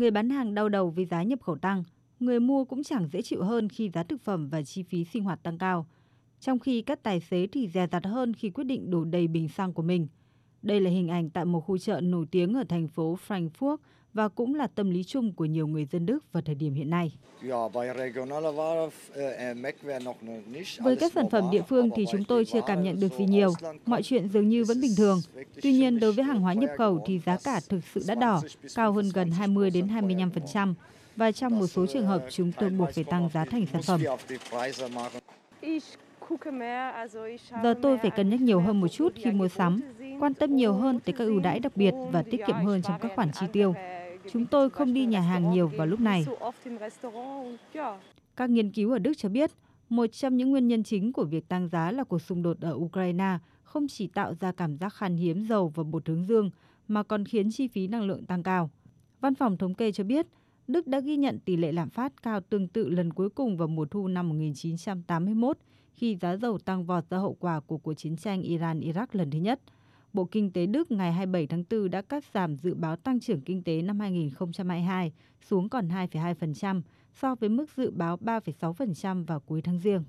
Người bán hàng đau đầu vì giá nhập khẩu tăng, người mua cũng chẳng dễ chịu hơn khi giá thực phẩm và chi phí sinh hoạt tăng cao. Trong khi các tài xế thì dè dặt hơn khi quyết định đổ đầy bình xăng của mình. Đây là hình ảnh tại một khu chợ nổi tiếng ở thành phố Frankfurt và cũng là tâm lý chung của nhiều người dân Đức vào thời điểm hiện nay. Với các sản phẩm địa phương thì chúng tôi chưa cảm nhận được gì nhiều, mọi chuyện dường như vẫn bình thường. Tuy nhiên, đối với hàng hóa nhập khẩu thì giá cả thực sự đắt đỏ, cao hơn gần 20 đến 25% và trong một số trường hợp chúng tôi buộc phải tăng giá thành sản phẩm. Giờ tôi phải cân nhắc nhiều hơn một chút khi mua sắm, quan tâm nhiều hơn tới các ưu đãi đặc biệt và tiết kiệm hơn trong các khoản chi tiêu. Chúng tôi không đi nhà hàng nhiều vào lúc này. Các nghiên cứu ở Đức cho biết, một trong những nguyên nhân chính của việc tăng giá là cuộc xung đột ở Ukraine không chỉ tạo ra cảm giác khan hiếm dầu và bột hướng dương, mà còn khiến chi phí năng lượng tăng cao. Văn phòng thống kê cho biết, Đức đã ghi nhận tỷ lệ lạm phát cao tương tự lần cuối cùng vào mùa thu năm 1981, khi giá dầu tăng vọt do hậu quả của cuộc chiến tranh Iran-Iraq lần thứ nhất. Bộ Kinh tế Đức ngày 27 tháng 4 đã cắt giảm dự báo tăng trưởng kinh tế năm 2022 xuống còn 2,2% so với mức dự báo 3,6% vào cuối tháng Giêng.